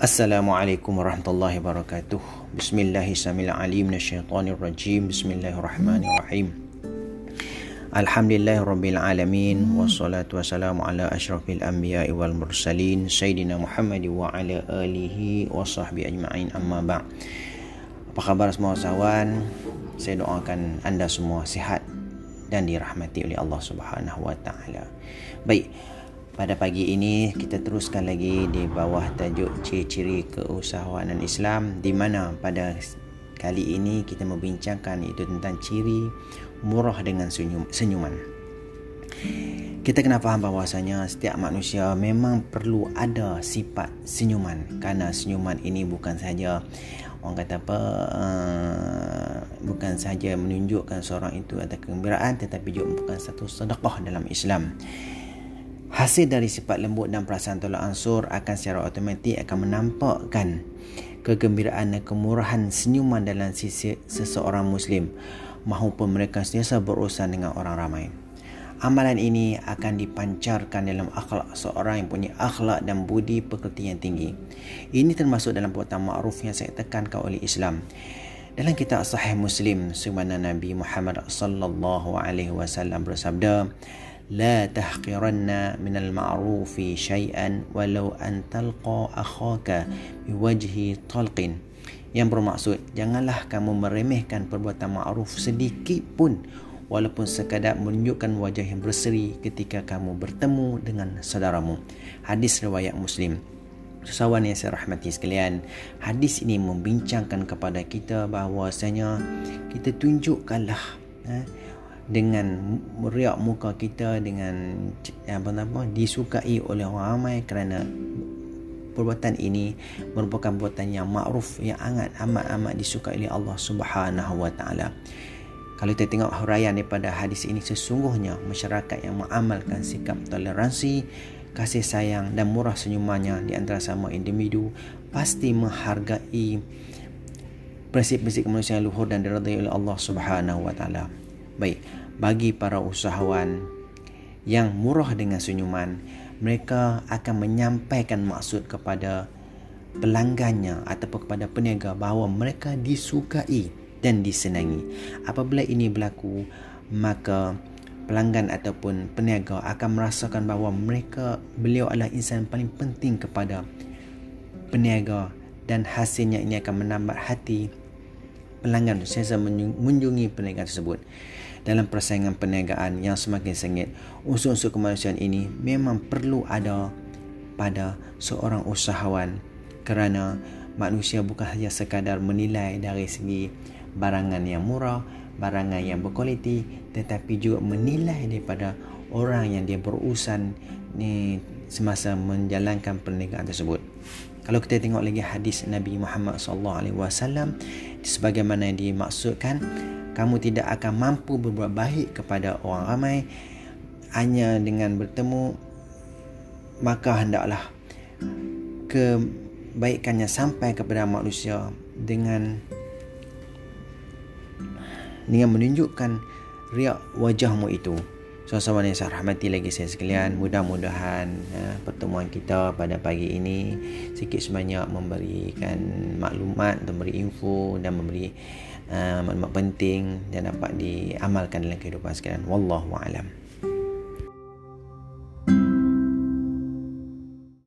Assalamualaikum warahmatullahi wabarakatuh. Bismillahirrahmanirrahim. Bismillahirrahmanirrahim. Alhamdulillahirabbil alamin wassalatu wassalamu ala asyrafil anbiya'i wal mursalin sayyidina Muhammad wa ala alihi wa sahbihi ajma'in amma ba' Apa khabar semua sahawan? Saya doakan anda semua sihat dan dirahmati oleh Allah Subhanahu wa taala. Baik, pada pagi ini kita teruskan lagi di bawah tajuk ciri-ciri keusahawanan Islam di mana pada kali ini kita membincangkan itu tentang ciri murah dengan senyum, senyuman. Kita kena faham bahawasanya setiap manusia memang perlu ada sifat senyuman kerana senyuman ini bukan saja orang kata apa uh, bukan saja menunjukkan seorang itu ada kegembiraan tetapi juga merupakan satu sedekah dalam Islam. Hasil dari sifat lembut dan perasaan tolak ansur akan secara automatik akan menampakkan kegembiraan dan kemurahan senyuman dalam sisi seseorang Muslim maupun mereka sentiasa berurusan dengan orang ramai. Amalan ini akan dipancarkan dalam akhlak seorang yang punya akhlak dan budi pekerti yang tinggi. Ini termasuk dalam perbuatan ma'ruf yang saya tekankan oleh Islam. Dalam kitab Sahih Muslim, sebagaimana Nabi Muhammad sallallahu alaihi wasallam bersabda, لا تحقرن من المعروف شيئا ولو أن تلقى أخاك بوجه طلق yang bermaksud janganlah kamu meremehkan perbuatan ma'ruf sedikit pun walaupun sekadar menunjukkan wajah yang berseri ketika kamu bertemu dengan saudaramu hadis riwayat muslim Sesawan yang saya rahmati sekalian Hadis ini membincangkan kepada kita bahawasanya Kita tunjukkanlah eh, dengan meriak muka kita dengan apa nama disukai oleh orang ramai kerana perbuatan ini merupakan perbuatan yang makruf yang amat amat amat disukai oleh Allah Subhanahu wa taala. Kalau kita tengok huraian daripada hadis ini sesungguhnya masyarakat yang mengamalkan sikap toleransi, kasih sayang dan murah senyumannya di antara sama individu pasti menghargai prinsip-prinsip kemanusiaan luhur dan diridai oleh Allah Subhanahu wa taala. Baik, bagi para usahawan yang murah dengan senyuman, mereka akan menyampaikan maksud kepada pelanggannya ataupun kepada peniaga bahawa mereka disukai dan disenangi. Apabila ini berlaku, maka pelanggan ataupun peniaga akan merasakan bahawa mereka beliau adalah insan paling penting kepada peniaga dan hasilnya ini akan menambah hati pelanggan sentiasa mengunjungi perniagaan tersebut. Dalam persaingan perniagaan yang semakin sengit unsur-unsur kemanusiaan ini memang perlu ada pada seorang usahawan kerana manusia bukan sahaja sekadar menilai dari segi barangan yang murah barangan yang berkualiti tetapi juga menilai daripada orang yang dia berurusan ni semasa menjalankan perniagaan tersebut. Kalau kita tengok lagi hadis Nabi Muhammad sallallahu alaihi wasallam sebagaimana dimaksudkan kamu tidak akan mampu berbuat baik kepada orang ramai. Hanya dengan bertemu maka hendaklah kebaikannya sampai kepada manusia dengan dengan menunjukkan riak wajahmu itu sama-sama yang saya rahmati lagi saya sekalian. Mudah-mudahan ya, pertemuan kita pada pagi ini sikit sebanyak memberikan maklumat memberi info dan memberi uh, maklumat penting dan dapat diamalkan dalam kehidupan sekalian. Wallahu alam